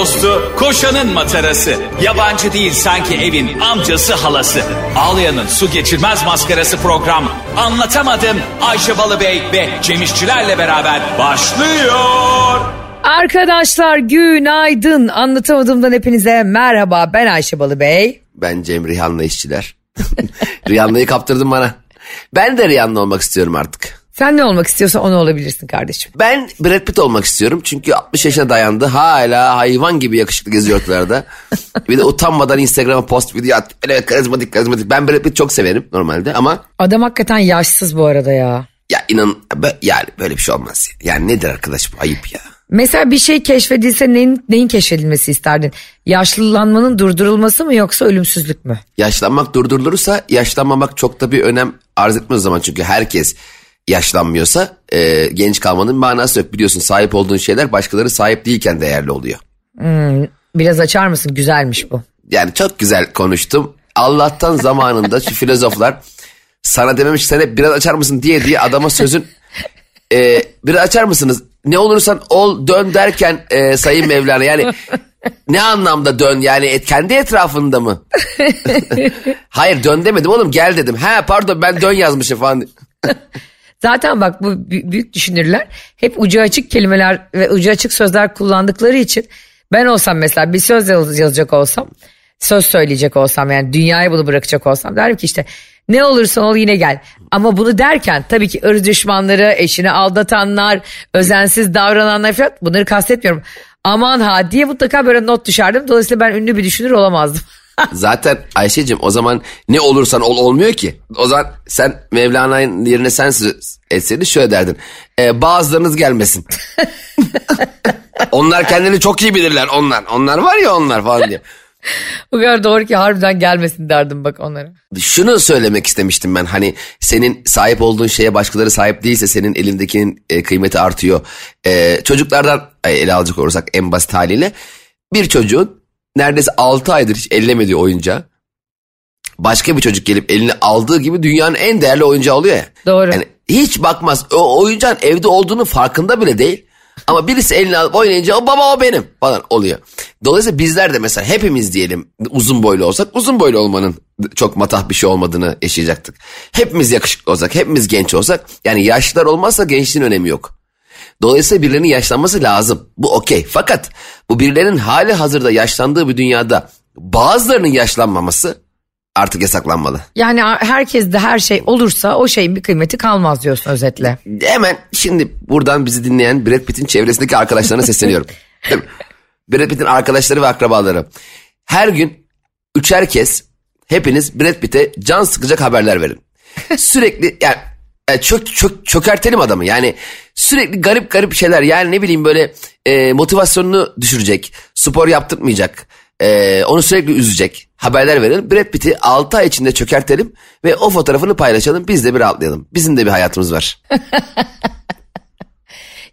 dostu, koşanın matarası. Yabancı değil sanki evin amcası halası. Ağlayan'ın su geçirmez maskarası program. Anlatamadım Ayşe Balıbey ve Cemişçilerle beraber başlıyor. Arkadaşlar günaydın. Anlatamadığımdan hepinize merhaba. Ben Ayşe Balıbey. Ben Cem Rihanna işçiler. Rihanna'yı kaptırdın bana. Ben de Rihanna olmak istiyorum artık. Sen ne olmak istiyorsan onu olabilirsin kardeşim. Ben Brad Pitt olmak istiyorum çünkü 60 yaşına dayandı. Hala hayvan gibi yakışıklı geziyor ortalarda. bir de utanmadan Instagram'a post video at. Evet karizmatik karizmatik. Ben Brad Pitt çok severim normalde ama Adam hakikaten yaşsız bu arada ya. ya inan yani böyle bir şey olmaz. Yani nedir arkadaş bu ayıp ya. Mesela bir şey keşfedilse neyin, neyin keşfedilmesi isterdin? Yaşlılanmanın durdurulması mı yoksa ölümsüzlük mü? Yaşlanmak durdurulursa yaşlanmamak çok da bir önem arz etmez o zaman. Çünkü herkes yaşlanmıyorsa e, genç kalmanın manası yok. Biliyorsun sahip olduğun şeyler başkaları sahip değilken değerli oluyor. Biraz açar mısın? Güzelmiş bu. Yani çok güzel konuştum. Allah'tan zamanında şu filozoflar sana dememiş sen hep biraz açar mısın diye diye adama sözün e, biraz açar mısınız? Ne olursan ol dön derken e, sayın Mevlana yani ne anlamda dön yani et, kendi etrafında mı? Hayır dön demedim oğlum gel dedim. Ha pardon ben dön yazmışım falan. Zaten bak bu bü- büyük düşünürler hep ucu açık kelimeler ve ucu açık sözler kullandıkları için ben olsam mesela bir söz yaz- yazacak olsam söz söyleyecek olsam yani dünyaya bunu bırakacak olsam derim ki işte ne olursan ol yine gel. Ama bunu derken tabii ki ırz düşmanları, eşini aldatanlar, özensiz davrananlar falan bunları kastetmiyorum. Aman ha diye mutlaka böyle not düşerdim. Dolayısıyla ben ünlü bir düşünür olamazdım. Zaten Ayşe'cim o zaman ne olursan ol olmuyor ki. O zaman sen Mevlana'nın yerine sen etseydin şöyle derdin. E, bazılarınız gelmesin. onlar kendini çok iyi bilirler onlar. Onlar var ya onlar falan diye. Bu kadar doğru ki harbiden gelmesin derdim bak onlara. Şunu söylemek istemiştim ben hani senin sahip olduğun şeye başkaları sahip değilse senin elindekinin e, kıymeti artıyor. E, çocuklardan e, ele alacak olursak en basit haliyle bir çocuğun neredeyse 6 aydır hiç ellemediği oyuncağı başka bir çocuk gelip eline aldığı gibi dünyanın en değerli oyuncağı oluyor ya. Doğru. Yani hiç bakmaz o oyuncağın evde olduğunu farkında bile değil. Ama birisi eline alıp oynayınca o baba o benim falan oluyor. Dolayısıyla bizler de mesela hepimiz diyelim uzun boylu olsak uzun boylu olmanın çok matah bir şey olmadığını yaşayacaktık. Hepimiz yakışıklı olsak, hepimiz genç olsak yani yaşlılar olmazsa gençliğin önemi yok. Dolayısıyla birilerinin yaşlanması lazım. Bu okey. Fakat bu birilerinin hali hazırda yaşlandığı bir dünyada bazılarının yaşlanmaması artık yasaklanmalı. Yani herkes de her şey olursa o şeyin bir kıymeti kalmaz diyorsun özetle. Hemen şimdi buradan bizi dinleyen Brad Pitt'in çevresindeki arkadaşlarına sesleniyorum. Brad Pitt'in arkadaşları ve akrabaları. Her gün üçer kez hepiniz Brad Pitt'e can sıkacak haberler verin. Sürekli yani çök, çök, çökertelim adamı yani sürekli garip garip şeyler yani ne bileyim böyle e, motivasyonunu düşürecek spor yaptırmayacak e, onu sürekli üzecek haberler verelim Brad Pitt'i 6 ay içinde çökertelim ve o fotoğrafını paylaşalım biz de bir rahatlayalım bizim de bir hayatımız var.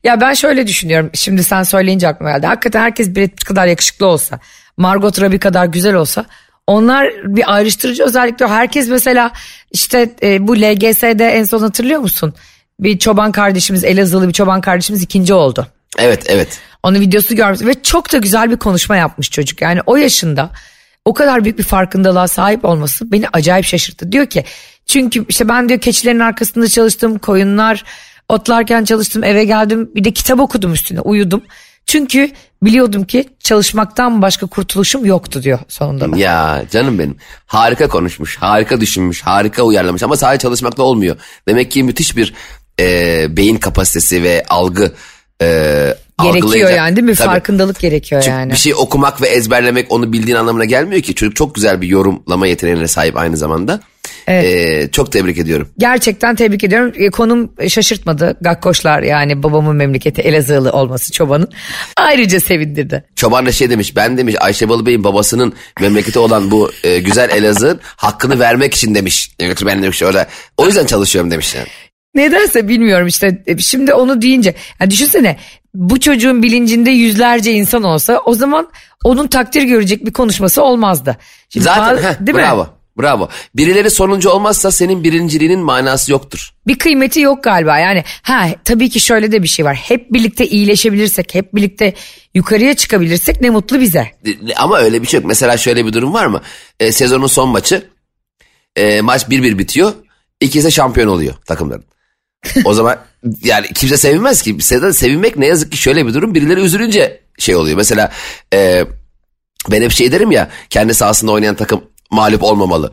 Ya ben şöyle düşünüyorum. Şimdi sen söyleyince aklıma geldi. Hakikaten herkes Brad Pitt kadar yakışıklı olsa, Margot Robbie kadar güzel olsa onlar bir ayrıştırıcı özellikle herkes mesela işte e, bu LGS'de en son hatırlıyor musun? Bir çoban kardeşimiz Elazığlı bir çoban kardeşimiz ikinci oldu. Evet evet. Onun videosu görmüş ve çok da güzel bir konuşma yapmış çocuk. Yani o yaşında o kadar büyük bir farkındalığa sahip olması beni acayip şaşırttı. Diyor ki çünkü işte ben diyor keçilerin arkasında çalıştım, koyunlar otlarken çalıştım, eve geldim bir de kitap okudum üstüne uyudum. Çünkü biliyordum ki çalışmaktan başka kurtuluşum yoktu diyor sonunda. da. Ya canım benim. Harika konuşmuş, harika düşünmüş, harika uyarlamış ama sadece çalışmakla olmuyor. Demek ki müthiş bir e, beyin kapasitesi ve algı e, Gerekiyor yani değil mi? Tabii. Farkındalık gerekiyor Çünkü yani. Bir şey okumak ve ezberlemek onu bildiğin anlamına gelmiyor ki. Çocuk çok güzel bir yorumlama yeteneğine sahip aynı zamanda. E, çok tebrik ediyorum. Gerçekten tebrik ediyorum. E, Konum şaşırtmadı. Gakkoşlar yani babamın memleketi Elazığlı olması çobanın. Ayrıca sevindirdi. Çoban da şey demiş ben demiş Ayşe Balıbey'in babasının memleketi olan bu e, güzel Elazığ'ın hakkını vermek için demiş. Evet ben demiş orada o yüzden çalışıyorum demiş yani. Nedense bilmiyorum işte E, şimdi onu deyince yani düşünsene bu çocuğun bilincinde yüzlerce insan olsa o zaman onun takdir görecek bir konuşması olmazdı. Şimdi Zaten bazı- heh, değil mi? Bravo. Birileri sonuncu olmazsa senin birinciliğinin manası yoktur. Bir kıymeti yok galiba yani ha tabii ki şöyle de bir şey var. Hep birlikte iyileşebilirsek hep birlikte yukarıya çıkabilirsek ne mutlu bize. Ama öyle bir şey yok. Mesela şöyle bir durum var mı? E, sezonun son maçı e, maç 1-1 bitiyor. İkisi şampiyon oluyor takımların. O zaman yani kimse sevinmez ki. Sevinmek, sevinmek ne yazık ki şöyle bir durum. Birileri üzülünce şey oluyor. Mesela e, ben hep şey derim ya kendi sahasında oynayan takım mağlup olmamalı.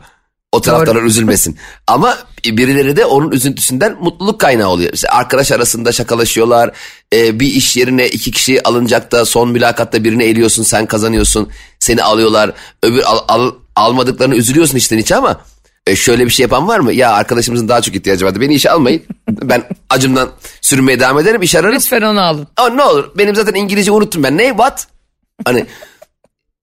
O taraftarlar üzülmesin. Ama birileri de onun üzüntüsünden mutluluk kaynağı oluyor. İşte arkadaş arasında şakalaşıyorlar. Ee, bir iş yerine iki kişi alınacak da son mülakatta birini eliyorsun sen kazanıyorsun. Seni alıyorlar. Öbür al, al, almadıklarını üzülüyorsun içten içe ama e, şöyle bir şey yapan var mı? Ya arkadaşımızın daha çok ihtiyacı vardı. Beni işe almayın. ben acımdan sürünmeye devam ederim. iş ararım. Lütfen onu alın. Aa, ne olur benim zaten İngilizce unuttum ben. Ne? What? Hani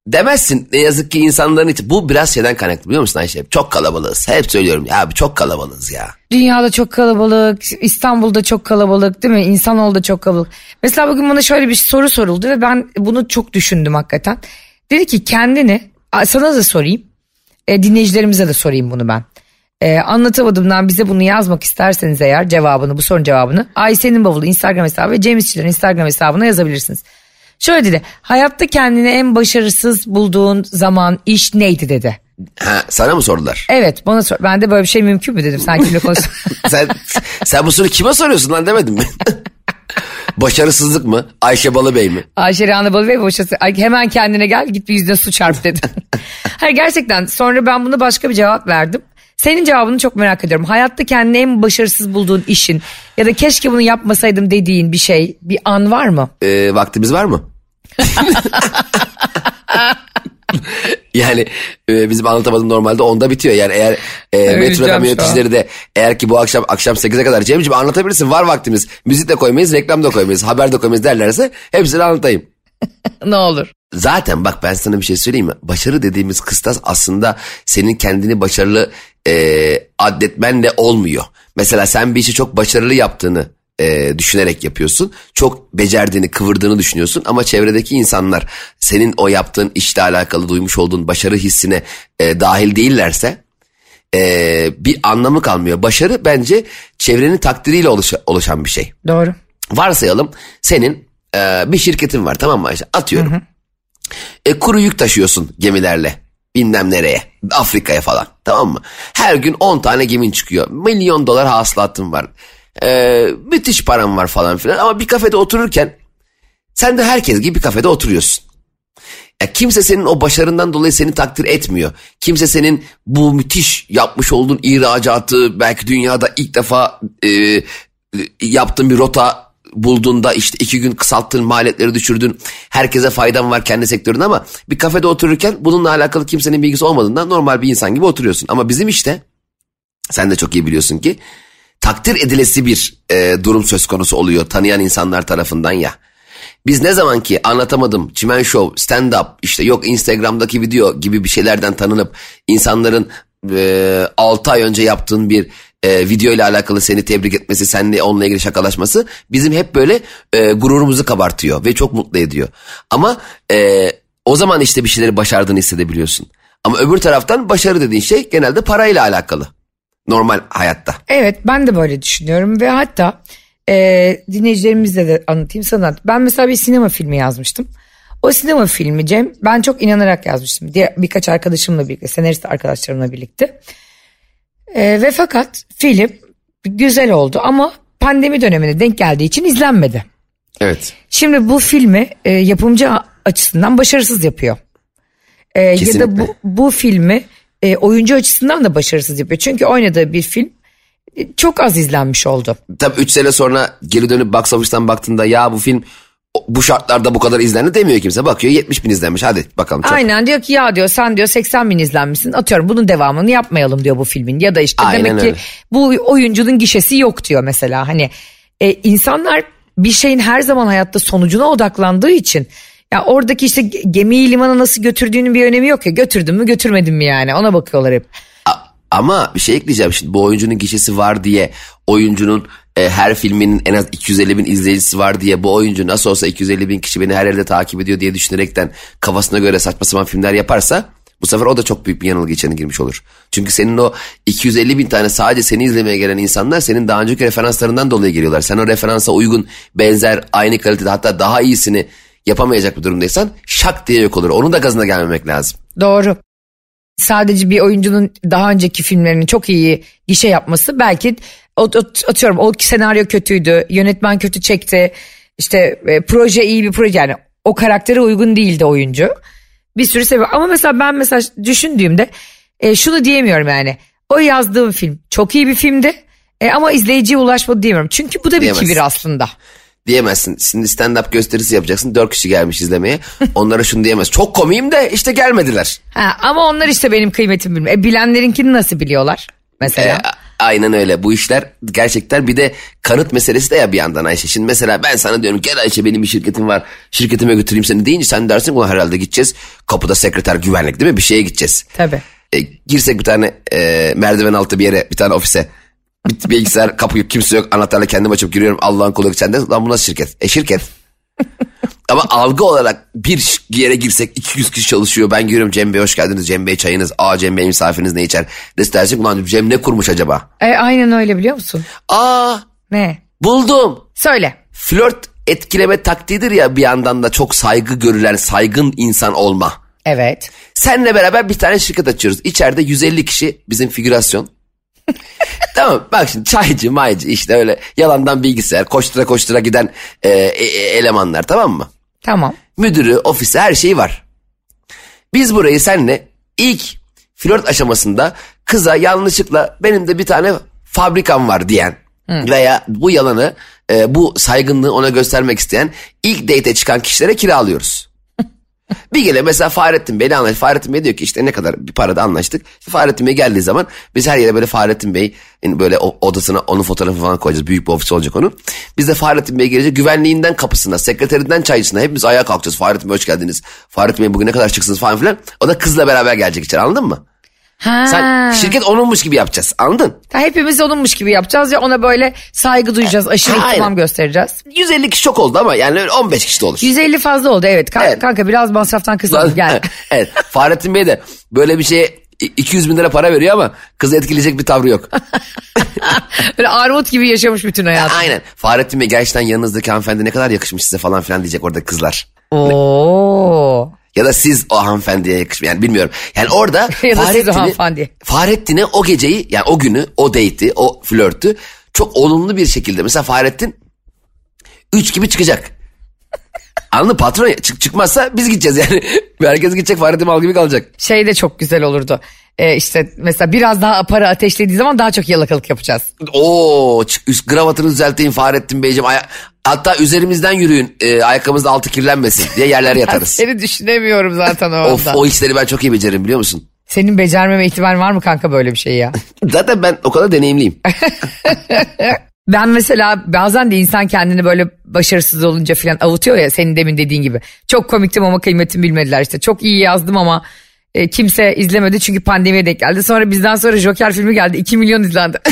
demezsin ne yazık ki insanların içi. Bu biraz şeyden kaynaklı biliyor musun Ayşe? Çok kalabalığız. Hep söylüyorum ya abi çok kalabalığız ya. Dünyada çok kalabalık, İstanbul'da çok kalabalık değil mi? İnsanoğlu da çok kalabalık. Mesela bugün bana şöyle bir soru soruldu ve ben bunu çok düşündüm hakikaten. Dedi ki kendini, sana da sorayım, e, dinleyicilerimize de sorayım bunu ben. E, anlatamadığımdan bize bunu yazmak isterseniz eğer cevabını, bu sorunun cevabını Ayşe'nin bavulu Instagram hesabı ve Cem İşçilerin Instagram hesabına yazabilirsiniz. Şöyle dedi. Hayatta kendini en başarısız bulduğun zaman iş neydi dedi. Ha, sana mı sordular? Evet bana sor. Ben de böyle bir şey mümkün mü dedim. Sen kimle konuşuyorsun? sen, sen bu soruyu kime soruyorsun lan demedim mi? Başarısızlık mı? Ayşe Balıbey mi? Ayşe Rana Balıbey başarısız. Hemen kendine gel git bir yüzüne su çarp dedi. Hayır gerçekten sonra ben buna başka bir cevap verdim. Senin cevabını çok merak ediyorum. Hayatta kendini en başarısız bulduğun işin ya da keşke bunu yapmasaydım dediğin bir şey, bir an var mı? Ee, vaktimiz var mı? yani e, bizim anlatamadım normalde onda bitiyor. Yani eğer e, Metro FM yöneticileri de eğer ki bu akşam akşam 8'e kadar Cemciğim anlatabilirsin var vaktimiz. Müzik de koymayız, reklam da koymayız, haber de koymayız derlerse hepsini anlatayım. ne olur. Zaten bak ben sana bir şey söyleyeyim mi? Başarı dediğimiz kıstas aslında senin kendini başarılı e, addetmenle olmuyor. Mesela sen bir işi çok başarılı yaptığını e, düşünerek yapıyorsun. Çok becerdiğini, kıvırdığını düşünüyorsun ama çevredeki insanlar senin o yaptığın işle alakalı duymuş olduğun başarı hissine e, dahil değillerse e, bir anlamı kalmıyor. Başarı bence çevrenin takdiriyle oluşa, oluşan bir şey. Doğru. Varsayalım senin e, bir şirketin var tamam mı Ayşe? Atıyorum. Hı hı. E, kuru yük taşıyorsun gemilerle bilmem nereye Afrika'ya falan tamam mı? Her gün 10 tane gemin çıkıyor. Milyon dolar hasılatın var. Ee, müthiş param var falan filan ama bir kafede otururken sen de herkes gibi bir kafede oturuyorsun. Ya kimse senin o başarından dolayı seni takdir etmiyor. Kimse senin bu müthiş yapmış olduğun ihracatı belki dünyada ilk defa e, yaptığın bir rota bulduğunda işte iki gün kısalttın maliyetleri düşürdün. Herkese faydan var kendi sektöründe ama bir kafede otururken bununla alakalı kimsenin bilgisi olmadığından normal bir insan gibi oturuyorsun. Ama bizim işte sen de çok iyi biliyorsun ki takdir edilesi bir e, durum söz konusu oluyor tanıyan insanlar tarafından ya. Biz ne zaman ki anlatamadım çimen show, stand up işte yok Instagram'daki video gibi bir şeylerden tanınıp insanların e, 6 ay önce yaptığın bir e, video ile alakalı seni tebrik etmesi, seninle onunla ilgili şakalaşması bizim hep böyle e, gururumuzu kabartıyor ve çok mutlu ediyor. Ama e, o zaman işte bir şeyleri başardığını hissedebiliyorsun. Ama öbür taraftan başarı dediğin şey genelde parayla alakalı normal hayatta. Evet ben de böyle düşünüyorum ve hatta e, dinleyicilerimizle de anlatayım sana. Ben mesela bir sinema filmi yazmıştım. O sinema filmi Cem ben çok inanarak yazmıştım. Diğer, birkaç arkadaşımla birlikte senarist arkadaşlarımla birlikte. E, ve fakat film güzel oldu ama pandemi dönemine denk geldiği için izlenmedi. Evet. Şimdi bu filmi e, yapımcı açısından başarısız yapıyor. E, ya da bu, bu filmi e, oyuncu açısından da başarısız yapıyor. Çünkü oynadığı bir film e, çok az izlenmiş oldu. Tabii 3 sene sonra geri dönüp box office'tan baktığında ya bu film bu şartlarda bu kadar izlendi demiyor kimse. Bakıyor 70 bin izlenmiş hadi bakalım. Çok. Aynen diyor ki ya diyor sen diyor 80 bin izlenmişsin atıyorum bunun devamını yapmayalım diyor bu filmin. Ya da işte Aynen demek öyle. ki bu oyuncunun gişesi yok diyor mesela. Hani e, insanlar bir şeyin her zaman hayatta sonucuna odaklandığı için ya oradaki işte gemiyi limana nasıl götürdüğünün bir önemi yok ya. Götürdün mü götürmedin mi yani ona bakıyorlar hep. Ama bir şey ekleyeceğim şimdi bu oyuncunun gişesi var diye oyuncunun e, her filminin en az 250 bin izleyicisi var diye bu oyuncu nasıl olsa 250 bin kişi beni her yerde takip ediyor diye düşünerekten kafasına göre saçma sapan filmler yaparsa Bu sefer o da çok büyük bir yanılgı içine girmiş olur. Çünkü senin o 250 bin tane sadece seni izlemeye gelen insanlar senin daha önceki referanslarından dolayı geliyorlar. Sen o referansa uygun, benzer, aynı kalitede hatta daha iyisini yapamayacak bir durumdaysan şak diye yok olur. Onun da gazına gelmemek lazım. Doğru. Sadece bir oyuncunun daha önceki filmlerinin çok iyi gişe yapması belki atıyorum o senaryo kötüydü, yönetmen kötü çekti, işte e, proje iyi bir proje yani o karaktere uygun değildi oyuncu. Bir sürü sebep ama mesela ben mesela düşündüğümde e, şunu diyemiyorum yani o yazdığım film çok iyi bir filmdi e, ama izleyiciye ulaşmadı diyemiyorum. Çünkü bu da bir Diyemezsin. kibir aslında diyemezsin. Şimdi stand-up gösterisi yapacaksın. Dört kişi gelmiş izlemeye. Onlara şunu diyemez. Çok komiyim de işte gelmediler. Ha, ama onlar işte benim kıymetimi bilmiyor. E, bilenlerinkini nasıl biliyorlar mesela? E, aynen öyle. Bu işler gerçekten bir de kanıt meselesi de ya bir yandan Ayşe. Şimdi mesela ben sana diyorum gel Ayşe benim bir şirketim var. Şirketime götüreyim seni deyince sen dersin ulan herhalde gideceğiz. Kapıda sekreter güvenlik değil mi? Bir şeye gideceğiz. Tabii. E, girsek bir tane e, merdiven altı bir yere bir tane ofise bir bilgisayar kapı yok kimse yok anahtarla kendim açıp giriyorum Allah'ın kulu sende. Lan bu nasıl şirket? E şirket. Ama algı olarak bir yere girsek 200 kişi çalışıyor. Ben giriyorum Cem Bey hoş geldiniz. Cem Bey çayınız. Aa Cem Bey misafiriniz ne içer? Des dersin ulan Cem ne kurmuş acaba? E, aynen öyle biliyor musun? Aa. Ne? Buldum. Söyle. Flört etkileme taktiğidir ya bir yandan da çok saygı görülen saygın insan olma. Evet. Senle beraber bir tane şirket açıyoruz. İçeride 150 kişi bizim figürasyon. Tamam bak şimdi çaycı maycı işte öyle yalandan bilgisayar koştura koştura giden e, e, elemanlar tamam mı? Tamam. Müdürü, ofisi her şeyi var. Biz burayı senle ilk flört aşamasında kıza yanlışlıkla benim de bir tane fabrikam var diyen Hı. veya bu yalanı e, bu saygınlığı ona göstermek isteyen ilk date çıkan kişilere kiralıyoruz bir gele mesela Fahrettin Bey'le anlaş. Fahrettin Bey diyor ki işte ne kadar bir parada anlaştık. Fahrettin Bey geldiği zaman biz her yere böyle Fahrettin Bey böyle odasına onun fotoğrafı falan koyacağız. Büyük bir ofis olacak onun. Biz de Fahrettin Bey gelecek güvenliğinden kapısına, sekreterinden çaycısına hepimiz ayağa kalkacağız. Fahrettin Bey hoş geldiniz. Fahrettin Bey bugün ne kadar çıksınız falan filan. O da kızla beraber gelecek içeri anladın mı? Ha. Sen şirket onunmuş gibi yapacağız anladın? Ha, hepimiz onunmuş gibi yapacağız ya ona böyle saygı duyacağız aşırı ha, ihtimam göstereceğiz. 150 kişi çok oldu ama yani 15 kişi de olur. 150 fazla oldu evet. Kanka, evet. kanka biraz masraftan kısalım gel. evet Fahrettin Bey de böyle bir şeye 200 bin lira para veriyor ama kızı etkileyecek bir tavrı yok. Böyle armut gibi yaşamış bütün hayatı. Aynen. Fahrettin Bey gerçekten yanınızdaki hanımefendi ne kadar yakışmış size falan filan diyecek orada kızlar. Oo. Ya da siz o hanımefendiye yakışmıyor. Yani bilmiyorum. Yani orada ya hanımefendi. Fahrettin'e o geceyi yani o günü o date'i o flörtü çok olumlu bir şekilde. Mesela Fahrettin 3 gibi çıkacak. Anladın patron çık çıkmazsa biz gideceğiz yani. Herkes gidecek Fahrettin mal gibi kalacak. Şey de çok güzel olurdu. Ee, işte mesela biraz daha para ateşlediği zaman daha çok yalakalık yapacağız. Oo üst gravatını düzelteyim Fahrettin Beyciğim. Aya Hatta üzerimizden yürüyün e, ayakkabımızda altı kirlenmesin diye yerler yatarız. Seni düşünemiyorum zaten o Of o işleri ben çok iyi beceririm biliyor musun? Senin becermeme ihtimal var mı kanka böyle bir şey ya? zaten ben o kadar deneyimliyim. ben mesela bazen de insan kendini böyle başarısız olunca falan avutuyor ya senin demin dediğin gibi. Çok komiktim ama kıymetimi bilmediler işte. Çok iyi yazdım ama e, kimse izlemedi çünkü pandemiye denk geldi. Sonra bizden sonra Joker filmi geldi 2 milyon izlendi.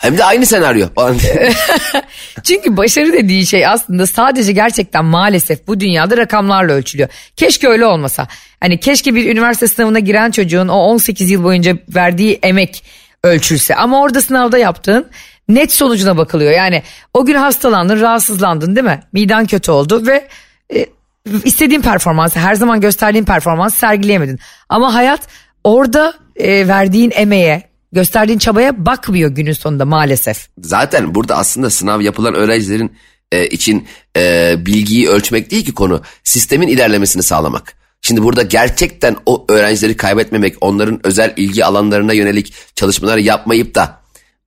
Hem de aynı senaryo. Çünkü başarı dediği şey aslında sadece gerçekten maalesef bu dünyada rakamlarla ölçülüyor. Keşke öyle olmasa. Hani keşke bir üniversite sınavına giren çocuğun o 18 yıl boyunca verdiği emek ölçülse. Ama orada sınavda yaptığın net sonucuna bakılıyor. Yani o gün hastalandın, rahatsızlandın değil mi? Miden kötü oldu ve e, istediğin performansı, her zaman gösterdiğin performansı sergileyemedin. Ama hayat orada e, verdiğin emeğe, gösterdiğin çabaya bakmıyor günün sonunda maalesef. Zaten burada aslında sınav yapılan öğrencilerin e, için e, bilgiyi ölçmek değil ki konu sistemin ilerlemesini sağlamak. Şimdi burada gerçekten o öğrencileri kaybetmemek, onların özel ilgi alanlarına yönelik çalışmaları yapmayıp da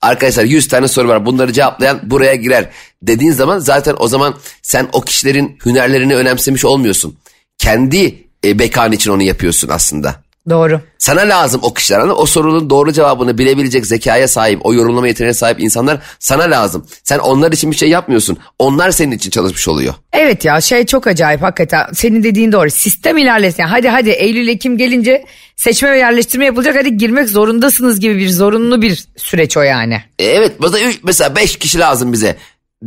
arkadaşlar 100 tane soru var bunları cevaplayan buraya girer dediğin zaman zaten o zaman sen o kişilerin hünerlerini önemsemiş olmuyorsun. Kendi e, bekan için onu yapıyorsun aslında. Doğru. Sana lazım o kişiler. Anladın? O sorunun doğru cevabını bilebilecek zekaya sahip, o yorumlama yeteneğine sahip insanlar sana lazım. Sen onlar için bir şey yapmıyorsun. Onlar senin için çalışmış oluyor. Evet ya şey çok acayip hakikaten. Senin dediğin doğru. Sistem ilerlesin. hadi hadi Eylül Ekim gelince seçme ve yerleştirme yapılacak. Hadi girmek zorundasınız gibi bir zorunlu bir süreç o yani. E, evet mesela 5 kişi lazım bize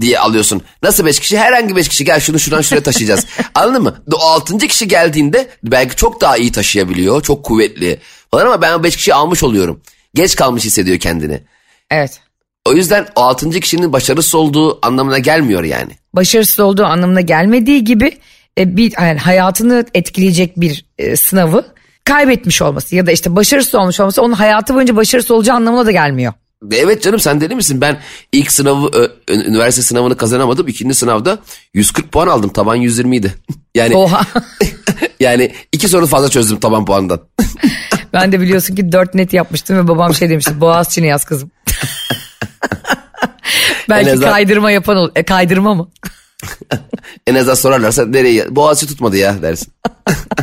diye alıyorsun. Nasıl beş kişi? Herhangi beş kişi gel şunu şuradan şuraya taşıyacağız. Anladın mı? O altıncı kişi geldiğinde belki çok daha iyi taşıyabiliyor. Çok kuvvetli falan ama ben o beş kişiyi almış oluyorum. Geç kalmış hissediyor kendini. Evet. O yüzden o altıncı kişinin başarısız olduğu anlamına gelmiyor yani. Başarısız olduğu anlamına gelmediği gibi e, bir yani hayatını etkileyecek bir e, sınavı kaybetmiş olması ya da işte başarısız olmuş olması onun hayatı boyunca başarısız olacağı anlamına da gelmiyor. Evet canım sen deli misin? Ben ilk sınavı üniversite sınavını kazanamadım. İkinci sınavda 140 puan aldım. Taban 120 idi. yani Oha. yani iki soru fazla çözdüm taban puandan. ben de biliyorsun ki dört net yapmıştım ve babam şey demişti Boğaziçi'ne yaz kızım. Belki azından- kaydırma yapan ol. E, kaydırma mı? En azından sorarlarsa nereye? Boğaziçi tutmadı ya dersin.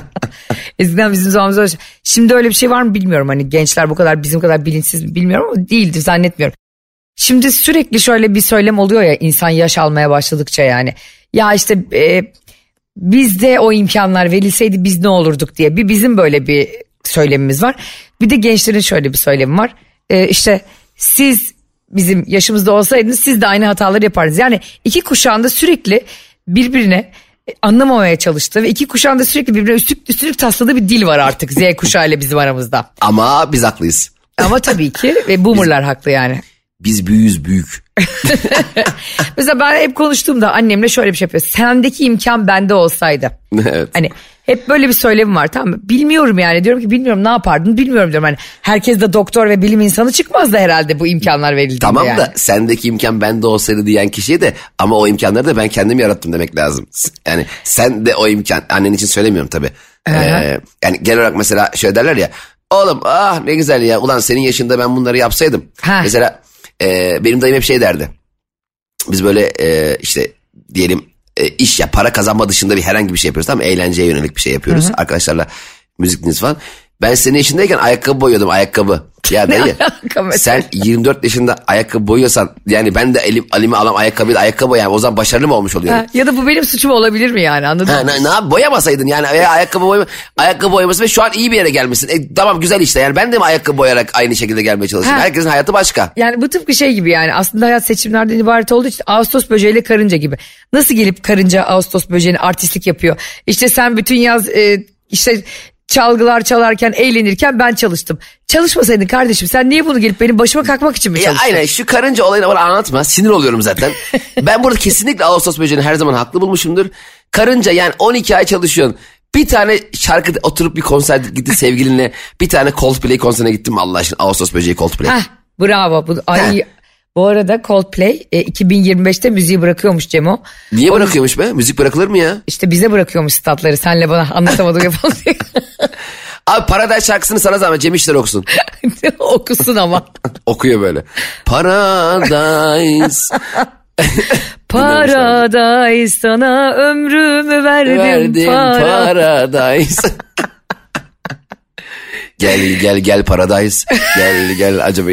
Eskiden bizim zamanımızda öyle şey- Şimdi öyle bir şey var mı bilmiyorum. Hani gençler bu kadar bizim kadar bilinçsiz mi bilmiyorum ama değildir zannetmiyorum. Şimdi sürekli şöyle bir söylem oluyor ya insan yaş almaya başladıkça yani. Ya işte e, bizde o imkanlar verilseydi biz ne olurduk diye. Bir bizim böyle bir söylemimiz var. Bir de gençlerin şöyle bir söylemi var. E, işte siz bizim yaşımızda olsaydınız siz de aynı hataları yapardınız. Yani iki kuşağında sürekli birbirine anlamamaya çalıştı ve iki kuşağında sürekli birbirine üstlük, üstlük tasladığı bir dil var artık Z kuşağı ile bizim aramızda. Ama biz haklıyız. Ama tabii ki ve boomerlar haklı yani. Biz büyüyüz büyük. Mesela ben hep konuştuğumda annemle şöyle bir şey yapıyor. Sendeki imkan bende olsaydı. evet. Hani hep böyle bir söylemim var tamam mı? Bilmiyorum yani diyorum ki bilmiyorum ne yapardın bilmiyorum diyorum. Hani herkes de doktor ve bilim insanı çıkmaz da herhalde bu imkanlar verildiğinde Tamam yani. da sendeki imkan bende olsaydı diyen kişiye de ama o imkanları da ben kendim yarattım demek lazım. Yani sen de o imkan annen için söylemiyorum tabii. Ee, yani genel olarak mesela şöyle derler ya oğlum ah ne güzel ya ulan senin yaşında ben bunları yapsaydım. Ha. Mesela e, benim dayım hep şey derdi. Biz böyle e, işte diyelim e, iş ya para kazanma dışında bir herhangi bir şey yapıyoruz tamam? Eğlenceye yönelik bir şey yapıyoruz. Arkadaşlarla müzik dinliyoruz falan. Ben senin yaşındayken ayakkabı boyuyordum ayakkabı. Ya dayı sen 24 yaşında ayakkabı boyuyorsan yani ben de elim alime alam ayakkabıyla ayakkabı boyayım o zaman başarılı mı olmuş oluyorum? Ha, ya da bu benim suçum olabilir mi yani anladın Ha, mı? ne, ne yap boyamasaydın yani veya ayakkabı boyama, ayakkabı boyaması ve şu an iyi bir yere gelmişsin. E, tamam güzel işte yani ben de mi ayakkabı boyayarak aynı şekilde gelmeye çalışıyorum? Ha. Herkesin hayatı başka. Yani bu tıpkı şey gibi yani aslında hayat seçimlerden ibaret olduğu için Ağustos böceğiyle karınca gibi. Nasıl gelip karınca Ağustos böceğine artistlik yapıyor? İşte sen bütün yaz e, işte çalgılar çalarken eğlenirken ben çalıştım. Çalışmasaydın kardeşim sen niye bunu gelip benim başıma kalkmak için mi Ya çalıştın? aynen şu karınca olayını bana anlatma. Sinir oluyorum zaten. ben burada kesinlikle Ağustos böceğini her zaman haklı bulmuşumdur. Karınca yani 12 ay çalışıyorsun. Bir tane şarkı oturup bir konser gitti sevgilinle. Bir tane Coldplay konserine gittim Allah aşkına Ağustos böceği Coldplay. Heh, bravo. Bu, ay, bu arada Coldplay e, 2025'te müziği bırakıyormuş Cemo. Niye bırakıyormuş be? Müzik bırakılır mı ya? İşte bize bırakıyormuş statları. Senle bana anlatamadım yapalım diye. Abi Paradise şarkısını sana zahmet Cem İşler okusun. Okusun ama. Okuyor böyle. Paradise Paradise sana ömrümü verdim, verdim para. Paradise. gel gel gel Paradise. Gel gel acaba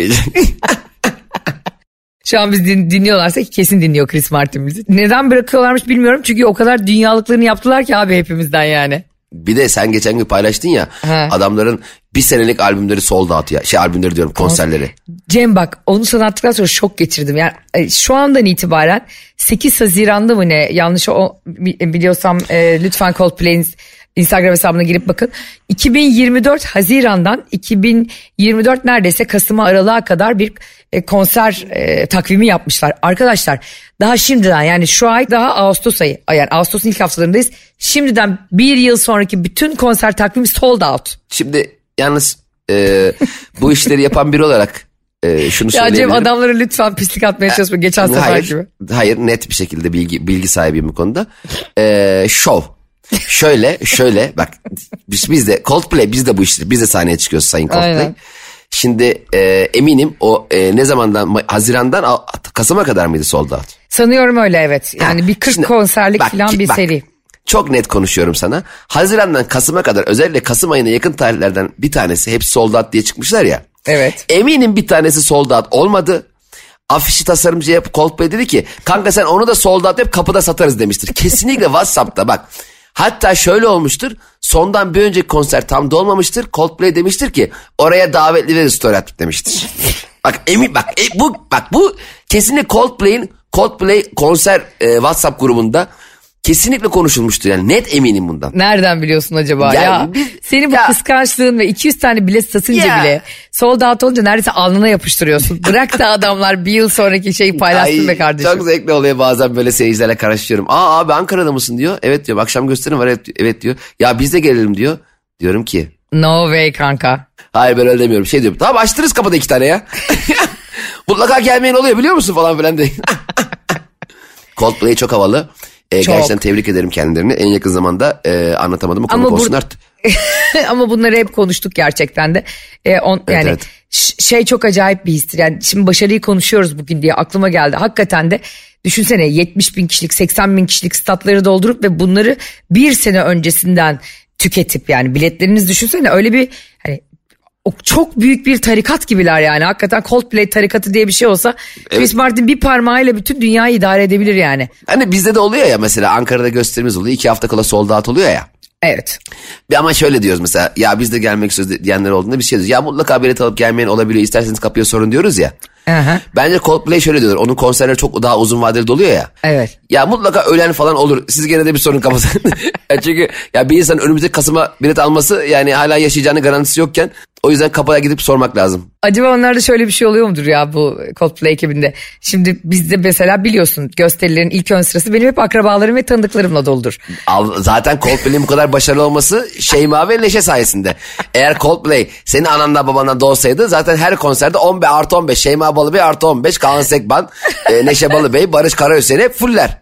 Şu an biz din- dinliyorlarsa kesin dinliyor Chris Martin bizi. Neden bırakıyorlarmış bilmiyorum çünkü o kadar dünyalıklarını yaptılar ki abi hepimizden yani. Bir de sen geçen gün paylaştın ya He. adamların bir senelik albümleri sold out ya. Şey albümleri diyorum konserleri. Cem bak onu sana attıktan sonra şok geçirdim. Yani e, şu andan itibaren 8 Haziran'da mı ne yanlış o, bi- biliyorsam e, lütfen Coldplay'in Instagram hesabına girip bakın. 2024 Haziran'dan 2024 neredeyse Kasım'a aralığa kadar bir e, konser e, takvimi yapmışlar. Arkadaşlar daha şimdiden yani şu ay daha Ağustos ayı yani Ağustos'un ilk haftalarındayız. Şimdiden bir yıl sonraki bütün konser takvimi sold out. Şimdi yalnız e, bu işleri yapan biri olarak e, şunu Ya Cem adamlara lütfen pislik atmaya çalışma geçen sefer hayır, gibi. hayır net bir şekilde bilgi bilgi sahibiyim bu konuda. Ee, şov. Şöyle şöyle bak biz, biz de Coldplay biz de bu işleri biz de sahneye çıkıyoruz Sayın Coldplay. Aynen. Şimdi e, eminim o e, ne zamandan Ma- Haziran'dan Kasım'a kadar mıydı sold out? Sanıyorum öyle evet. Yani Ha, bir 40 şimdi konserlik bak, falan bir bak, seri. Çok net konuşuyorum sana. Haziran'dan Kasım'a kadar özellikle Kasım ayına yakın tarihlerden bir tanesi hepsi sold out diye çıkmışlar ya. Evet. Eminim bir tanesi sold out olmadı. Afişi tasarımcıya Coldplay dedi ki kanka sen onu da sold out yap kapıda satarız demiştir. Kesinlikle Whatsapp'ta bak. Hatta şöyle olmuştur. Sondan bir önceki konser tam dolmamıştır. Coldplay demiştir ki oraya davetli ve story at demiştir. bak emin bak e, bu bak bu kesinlikle Coldplay'in Coldplay konser e, WhatsApp grubunda kesinlikle konuşulmuştu yani net eminim bundan. Nereden biliyorsun acaba? Yani ya biz- senin bu ya- kıskançlığın ve 200 tane bilet satınca Ya. bile sold out olunca neredeyse alnına yapıştırıyorsun. Bırak da adamlar bir yıl sonraki şeyi paylaşsın be kardeşim. Çok zevkli oluyor bazen böyle seyircilerle karışıyorum. Aa abi Ankara'da mısın diyor. Evet diyor akşam gösterim var evet, evet diyor. Ya biz de gelelim diyor. Diyorum ki No way kanka. hayır ben öyle demiyorum. Şey diyorum tamam açtırırız kapıda iki tane ya. Mutlaka gelmeyen oluyor biliyor musun falan filan diye. Coldplay çok havalı. Ee, Çok. Gerçekten tebrik ederim kendilerini. En yakın zamanda e, anlatamadım Ama konuk olsunlar. Ama bunları hep konuştuk gerçekten de. Ee, on, yani evet. şey çok acayip bir histir. Yani şimdi başarıyı konuşuyoruz bugün diye aklıma geldi. Hakikaten de düşünsene 70 bin kişilik 80 bin kişilik statları doldurup ve bunları bir sene öncesinden tüketip yani biletleriniz düşünsene öyle bir hani o çok büyük bir tarikat gibiler yani. Hakikaten Coldplay tarikatı diye bir şey olsa Chris Martin bir parmağıyla bütün dünyayı idare edebilir yani. Hani bizde de oluyor ya mesela Ankara'da gösterimiz oluyor. iki hafta kala sold out oluyor ya. Evet. Bir ama şöyle diyoruz mesela ya biz de gelmek istiyoruz diyenler olduğunda bir şey diyoruz. Ya mutlaka bilet alıp gelmeyen olabiliyor isterseniz kapıya sorun diyoruz ya. Aha. Bence Coldplay şöyle diyorlar onun konserleri çok daha uzun vadeli doluyor ya. Evet. Ya mutlaka ölen falan olur. Siz gene de bir sorun kapatın. Ya Çünkü ya bir insan önümüzdeki Kasım'a bilet alması yani hala yaşayacağını garantisi yokken o yüzden kapıya gidip sormak lazım. Acaba onlarda şöyle bir şey oluyor mudur ya bu Coldplay ekibinde? Şimdi bizde mesela biliyorsun gösterilerin ilk ön sırası benim hep akrabalarım ve tanıdıklarımla doludur. Zaten Coldplay'in bu kadar başarılı olması Şeyma ve Neşe sayesinde. Eğer Coldplay senin anandan babandan doğsaydı zaten her konserde 15 artı 15 Şeyma Balıbey artı 15 Kaan Sekban, e, Neşe Balıbey, Barış Karahüseyin hep fuller.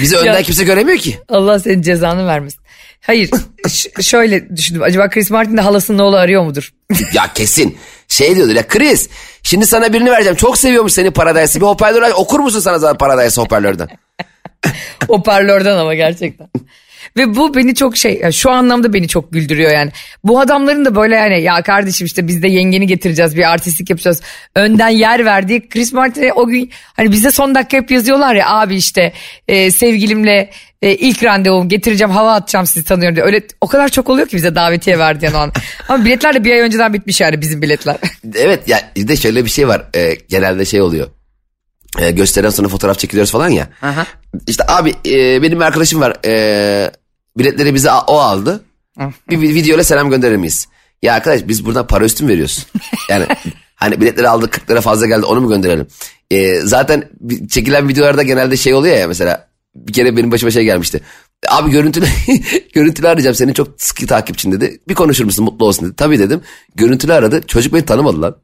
Bizi önden Ya- kimse göremiyor ki. Allah senin cezanı vermesin. Hayır şöyle düşündüm acaba Chris Martin de halasının oğlu arıyor mudur? Ya kesin. Şey diyordur ya Chris şimdi sana birini vereceğim. Çok seviyormuş seni Paradise'ı. Bir hoparlör. Okur musun sana zaten Paradise hoparlörden? Hoparlörden ama gerçekten. Ve bu beni çok şey şu anlamda beni çok güldürüyor yani. Bu adamların da böyle yani ya kardeşim işte biz de yengeni getireceğiz bir artistlik yapacağız. Önden yer verdiği Chris Martin'e o gün hani bize son dakika hep yazıyorlar ya abi işte e, sevgilimle e, ilk randevum getireceğim hava atacağım sizi tanıyorum diye. Öyle o kadar çok oluyor ki bize davetiye verdiğin o an. Ama biletler de bir ay önceden bitmiş yani bizim biletler. Evet ya bir de şöyle bir şey var. Ee, genelde şey oluyor. Ee, gösteriden sonra fotoğraf çekiliyoruz falan ya. Aha. İşte abi e, benim bir arkadaşım var. E, biletleri bize o aldı. Bir, bir videoyla selam gönderir miyiz? Ya arkadaş biz buradan para üstü mü veriyoruz? Yani hani biletleri aldık 40 lira fazla geldi onu mu gönderelim? E, zaten çekilen videolarda genelde şey oluyor ya mesela bir kere benim başıma şey gelmişti. Abi görüntülü görüntülü arayacağım senin çok sıkı takipçin dedi. Bir konuşur musun mutlu olsun dedi. Tabii dedim. Görüntülü aradı. Çocuk beni tanımadı lan.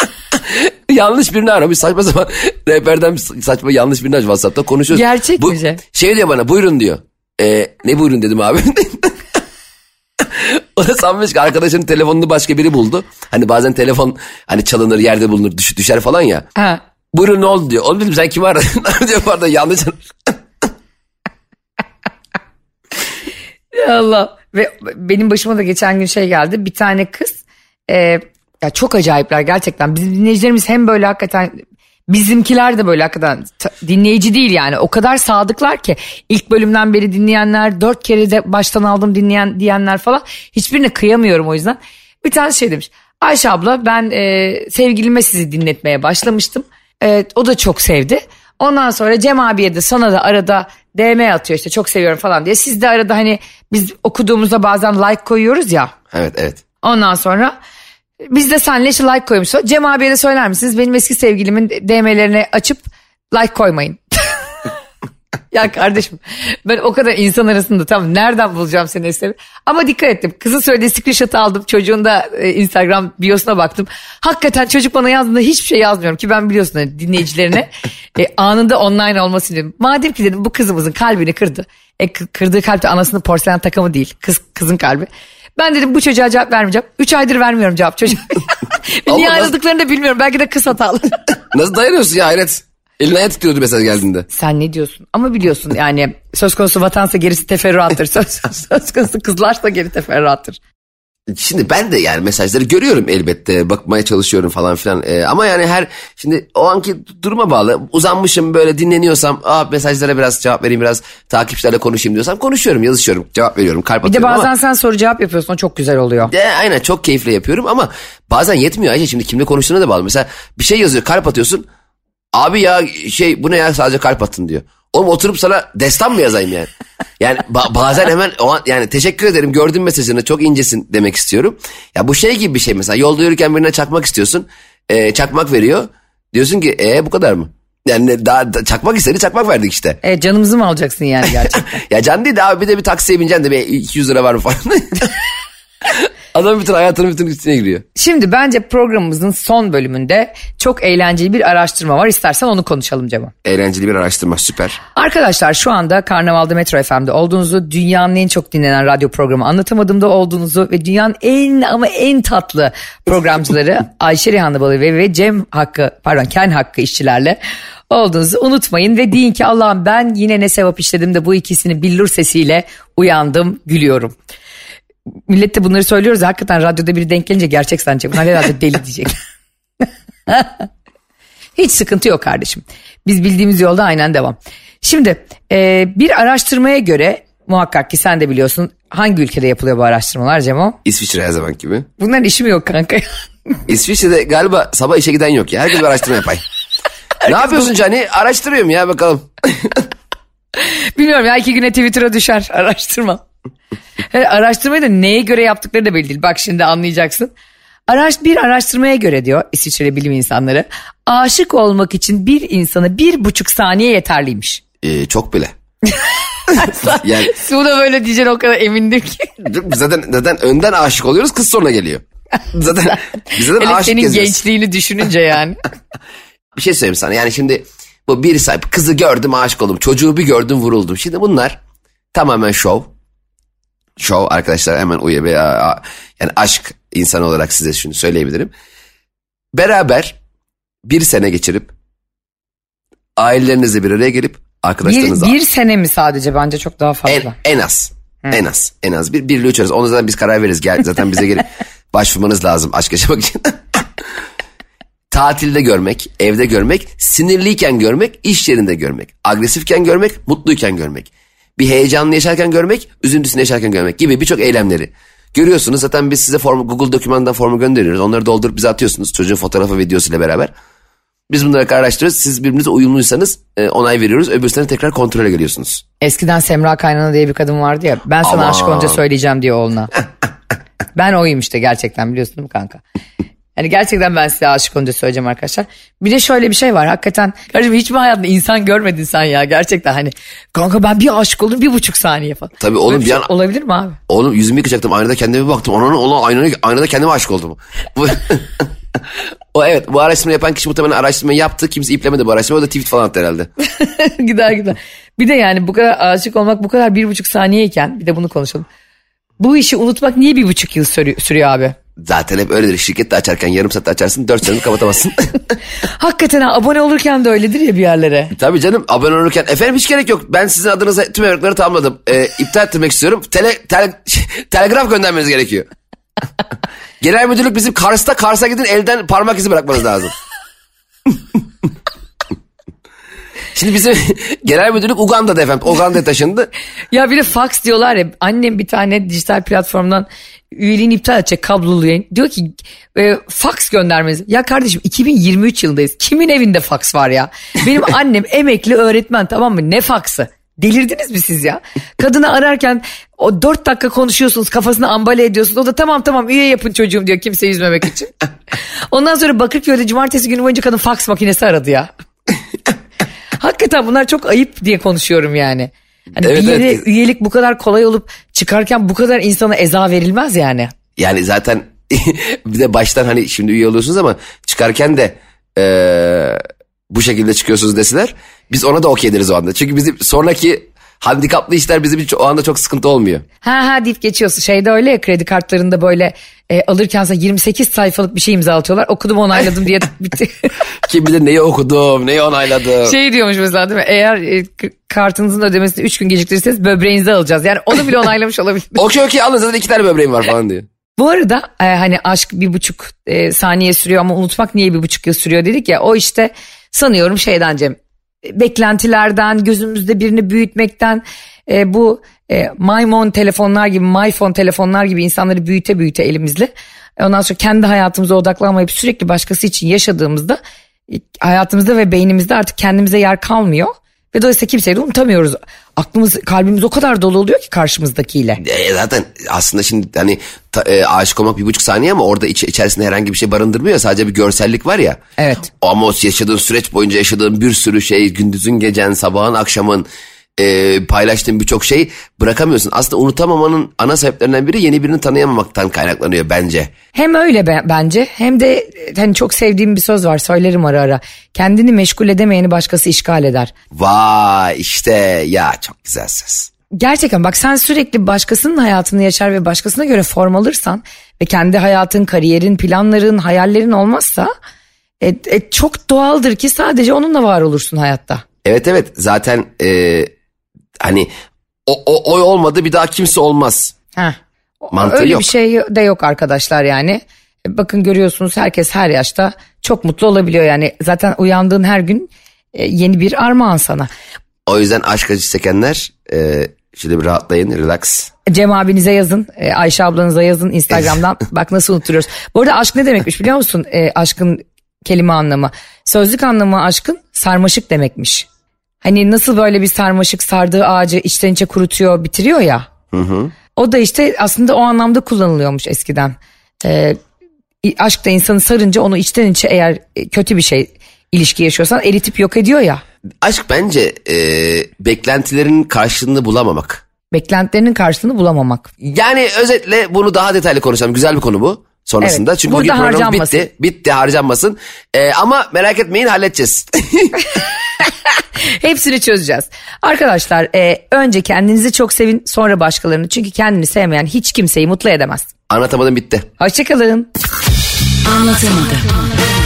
yanlış birini aramış saçma sapan rehberden saçma yanlış birini aç WhatsApp'ta konuşuyoruz. Gerçek Bu- mi? Şey diyor bana buyurun diyor. Ee, ne buyurun dedim abi. o da sanmış ki arkadaşının telefonunu başka biri buldu. Hani bazen telefon hani çalınır yerde bulunur düş, düşer falan ya. Ha. Buyurun ne oldu diyor. Oğlum dedim sen kimi aradın? diyor pardon yanlış. Ya Allah. Ve benim başıma da geçen gün şey geldi. Bir tane kız e, ya çok acayipler gerçekten. Bizim dinleyicilerimiz hem böyle hakikaten bizimkiler de böyle hakikaten dinleyici değil yani. O kadar sadıklar ki ilk bölümden beri dinleyenler, dört kere de baştan aldım dinleyen diyenler falan. Hiçbirine kıyamıyorum o yüzden. Bir tane şey demiş. Ayşe abla ben e, sevgilime sizi dinletmeye başlamıştım. E, o da çok sevdi. Ondan sonra Cem abiye de sana da arada DM atıyor işte çok seviyorum falan diye. Siz de arada hani biz okuduğumuzda bazen like koyuyoruz ya. Evet evet. Ondan sonra biz de senle işte like koymuşuz. Cem abiye de söyler misiniz? Benim eski sevgilimin DM'lerini açıp like koymayın. ya kardeşim ben o kadar insan arasında tam nereden bulacağım seni eski Ama dikkat ettim. Kızın söylediği screenshot'ı aldım. Çocuğun da e, Instagram biosuna baktım. Hakikaten çocuk bana yazdığında hiçbir şey yazmıyorum ki ben biliyorsun hani dinleyicilerine e, anında online olması dedim. Madem ki dedim bu kızımızın kalbini kırdı. E, kı- kırdığı kalp de anasının porselen takımı değil. Kız kızın kalbi. Ben dedim bu çocuğa cevap vermeyeceğim. Üç aydır vermiyorum cevap çocuğa. Niye Allah. ayrıldıklarını da bilmiyorum. Belki de kız hatalı. Nasıl dayanıyorsun ya hayret. Eline ayet tutuyordu mesaj geldiğinde. Sen ne diyorsun? Ama biliyorsun yani söz konusu vatansa gerisi teferruattır. Söz, söz konusu kızlarsa geri teferruattır. Şimdi ben de yani mesajları görüyorum elbette bakmaya çalışıyorum falan filan. Ee, ama yani her şimdi o anki duruma bağlı. Uzanmışım böyle dinleniyorsam Aa, mesajlara biraz cevap vereyim biraz takipçilerle konuşayım diyorsam konuşuyorum yazışıyorum cevap veriyorum kalp Bir de bazen ama sen soru cevap yapıyorsun o çok güzel oluyor. de, aynen çok keyifle yapıyorum ama bazen yetmiyor Ayşe. Şimdi kimle konuştuğuna da bağlı. Mesela bir şey yazıyor kalp atıyorsun. Abi ya şey bu ne ya sadece kalp atın diyor. Oğlum oturup sana destan mı yazayım yani? Yani ba- bazen hemen o an, yani teşekkür ederim gördüm mesajını çok incesin demek istiyorum. Ya bu şey gibi bir şey mesela yolda yürürken birine çakmak istiyorsun. E, çakmak veriyor. Diyorsun ki e bu kadar mı? Yani daha da- çakmak istedi çakmak verdik işte. E, canımızı mı alacaksın yani gerçekten? ya can değil de abi bir de bir taksiye bineceksin de bir 200 lira var mı falan. Adam bütün hayatının bütün üstüne giriyor. Şimdi bence programımızın son bölümünde çok eğlenceli bir araştırma var. İstersen onu konuşalım Cemo. Eğlenceli bir araştırma süper. Arkadaşlar şu anda Karnaval'da Metro FM'de olduğunuzu, dünyanın en çok dinlenen radyo programı Anlatamadığımda olduğunuzu ve dünyanın en ama en tatlı programcıları Ayşe Rihanna Balıbey ve Cem Hakkı, pardon Ken Hakkı işçilerle olduğunuzu unutmayın ve deyin ki Allah'ım ben yine ne sevap işledim de bu ikisini billur sesiyle uyandım, gülüyorum. Millet de bunları söylüyoruz. Hakikaten radyoda biri denk gelince gerçek sanacak. Bunlar herhalde deli diyecek. Hiç sıkıntı yok kardeşim. Biz bildiğimiz yolda aynen devam. Şimdi e, bir araştırmaya göre muhakkak ki sen de biliyorsun hangi ülkede yapılıyor bu araştırmalar Cemo? İsviçre her zaman gibi. Bunların işi mi yok kanka? İsviçre'de galiba sabah işe giden yok ya. Herkes bir araştırma yapay. ne yapıyorsun Cani? Araştırıyorum ya bakalım. Bilmiyorum ya iki güne Twitter'a düşer araştırma. Araştırmayı da neye göre yaptıkları da belli değil. Bak şimdi anlayacaksın. Araş, bir araştırmaya göre diyor İsviçreli bilim insanları aşık olmak için bir insana bir buçuk saniye yeterliymiş. Ee, çok bile. yani Su da böyle diyeceğine o kadar emindim ki. zaten zaten önden aşık oluyoruz kız sonra geliyor. Zaten biz zaten Hele aşık senin geziyoruz. gençliğini düşününce yani. Bir şey söyleyeyim sana yani şimdi bu bir sahip kızı gördüm aşık oldum. Çocuğu bir gördüm vuruldum. Şimdi bunlar tamamen şov. Şov arkadaşlar hemen uyu yani aşk insanı olarak size şunu söyleyebilirim. Beraber bir sene geçirip ailelerinizle bir araya gelip bir, arkadaşlarınızla bir sene mi sadece bence çok daha en, fazla. en az. En az. En az. Bir, bir ile üç arası. Onu zaten biz karar veririz. Gel, zaten bize gelip başvurmanız lazım aşk yaşamak için. Tatilde görmek, evde görmek, sinirliyken görmek, iş yerinde görmek. Agresifken görmek, mutluyken görmek. Bir heyecanlı yaşarken görmek, üzüntüsünü yaşarken görmek gibi birçok eylemleri. Görüyorsunuz zaten biz size formu, Google dokümandan formu gönderiyoruz. Onları doldurup bize atıyorsunuz çocuğun fotoğrafı videosuyla beraber. Biz bunları araştırıyoruz. Siz birbirinize uyumluysanız e, onay veriyoruz. Öbür sene tekrar kontrole geliyorsunuz. Eskiden Semra Kaynana diye bir kadın vardı ya. Ben sana Aman. aşık olunca söyleyeceğim diye oğluna. ben oyum işte gerçekten biliyorsun değil mi kanka? Yani gerçekten ben size aşık olunca söyleyeceğim arkadaşlar. Bir de şöyle bir şey var hakikaten. Kardeşim hiç mi hayatında insan görmedin sen ya gerçekten hani. Kanka ben bir aşık oldum bir buçuk saniye falan. Tabii oğlum Böyle bir şey an- Olabilir mi abi? Oğlum yüzümü yıkacaktım aynada kendime baktım. Ona ona aynada, aynada kendime aşık oldum. Bu, o evet bu araştırma yapan kişi muhtemelen araştırmayı yaptı. Kimse iplemedi bu araştırmayı. O da tweet falan attı herhalde. gider gider. Bir de yani bu kadar aşık olmak bu kadar bir buçuk saniyeyken bir de bunu konuşalım. Bu işi unutmak niye bir buçuk yıl sürü- sürüyor abi? Zaten hep öyledir. Şirkette açarken yarım saatte açarsın. Dört senede kapatamazsın. Hakikaten ha, abone olurken de öyledir ya bir yerlere. Tabii canım abone olurken. Efendim hiç gerek yok. Ben sizin adınıza tüm evrakları tamamladım. Ee, iptal ettirmek istiyorum. Tele, tele, telegraf göndermeniz gerekiyor. Genel müdürlük bizim Kars'ta Kars'a gidin elden parmak izi bırakmanız lazım. Şimdi bizim genel müdürlük Uganda'da efendim. Uganda'ya taşındı. Ya bir de fax diyorlar ya annem bir tane dijital platformdan üyeliğini iptal edecek kablolu yayın. Diyor ki e, fax göndermeniz. Ya kardeşim 2023 yılındayız. Kimin evinde fax var ya? Benim annem emekli öğretmen tamam mı? Ne faksı? Delirdiniz mi siz ya? Kadını ararken o dört dakika konuşuyorsunuz kafasını ambale ediyorsunuz. O da tamam tamam üye yapın çocuğum diyor kimse üzmemek için. Ondan sonra Bakırköy'de cumartesi günü boyunca kadın fax makinesi aradı ya. Hakikaten bunlar çok ayıp diye konuşuyorum yani. Hani Evet, bir yere evet. üyelik bu kadar kolay olup çıkarken bu kadar insana eza verilmez yani. Yani zaten bir de baştan hani şimdi üye oluyorsunuz ama çıkarken de eee, bu şekilde çıkıyorsunuz deseler biz ona da okey deriz o anda. Çünkü bizim sonraki handikaplı işler bizim için o anda çok sıkıntı olmuyor. Ha ha deyip geçiyorsun. Şeyde öyle ya kredi kartlarında böyle e, alırken sana 28 sayfalık bir şey imzalatıyorlar. Okudum onayladım diye bitti. Kim bilir neyi okudum, neyi onayladım. şey diyormuş mesela değil mi? Eğer e, kartınızın ödemesini 3 gün geciktirirseniz böbreğinizi alacağız. Yani onu bile onaylamış olabilir. okey okey alın zaten iki tane böbreğim var falan diyor. Bu arada e, hani aşk bir buçuk e, saniye sürüyor ama unutmak niye bir buçuk yıl sürüyor dedik ya o işte sanıyorum şeyden Cem beklentilerden gözümüzde birini büyütmekten e, bu e, maymon telefonlar gibi myphone telefonlar gibi insanları büyüte büyüte elimizle E, ondan sonra kendi hayatımıza odaklanmayıp sürekli başkası için yaşadığımızda hayatımızda ve beynimizde artık kendimize yer kalmıyor. Ve dolayısıyla kimseyi de unutamıyoruz. Aklımız, kalbimiz o kadar dolu oluyor ki karşımızdakiyle. E, zaten aslında şimdi hani ta, e, aşık olmak bir buçuk saniye ama orada iç, içerisinde herhangi bir şey barındırmıyor sadece bir görsellik var ya. Evet. Ama o yaşadığın süreç boyunca yaşadığın bir sürü şey gündüzün gecen sabahın akşamın e, paylaştığın birçok şey bırakamıyorsun. Aslında unutamamanın ana sebeplerinden biri yeni birini tanıyamamaktan kaynaklanıyor bence. Hem öyle be- bence hem de e, hani çok sevdiğim bir söz var söylerim ara ara. Kendini meşgul edemeyeni başkası işgal eder. Vay işte ya çok güzel söz. Gerçekten bak sen sürekli başkasının hayatını yaşar ve başkasına göre form alırsan ve kendi hayatın, kariyerin, planların, hayallerin olmazsa e, e, çok doğaldır ki sadece onunla var olursun hayatta. Evet evet zaten e, hani o, o, oy olmadı bir daha kimse olmaz. Heh. Mantığı Öyle yok. bir şey de yok arkadaşlar yani. E, Bakın görüyorsunuz herkes her yaşta çok mutlu olabiliyor yani. Zaten uyandığın her gün e, yeni bir armağan sana. O yüzden aşk acısı çekenler e, şöyle bir rahatlayın relax. Cem abinize yazın, e, Ayşe ablanıza yazın Instagram'dan. Bak nasıl unutuyoruz. Bu arada aşk ne demekmiş biliyor musun? E, aşkın kelime anlamı. Sözlük anlamı aşkın sarmaşık demekmiş. Hani nasıl böyle bir sarmaşık sardığı ağacı içten içe kurutuyor, bitiriyor ya. O da işte aslında o anlamda kullanılıyormuş eskiden. E, aşk da insanı sarınca onu içten içe eğer e, kötü bir şey ilişki yaşıyorsan eritip yok ediyor ya. Aşk bence e, beklentilerin karşılığını bulamamak. Beklentilerinin karşılığını bulamamak. Yani özetle bunu daha detaylı konuşalım. Güzel bir konu bu sonrasında. Evet, Çünkü bugün harcanmasın. bitti. Bitti harcanmasın. E, ama merak etmeyin halledeceğiz. Hepsini çözeceğiz. Arkadaşlar e, önce kendinizi çok sevin sonra başkalarını. Çünkü kendini sevmeyen hiç kimseyi mutlu edemez. Anlatamadım bitti. Hoşçakalın. Anlatamadım.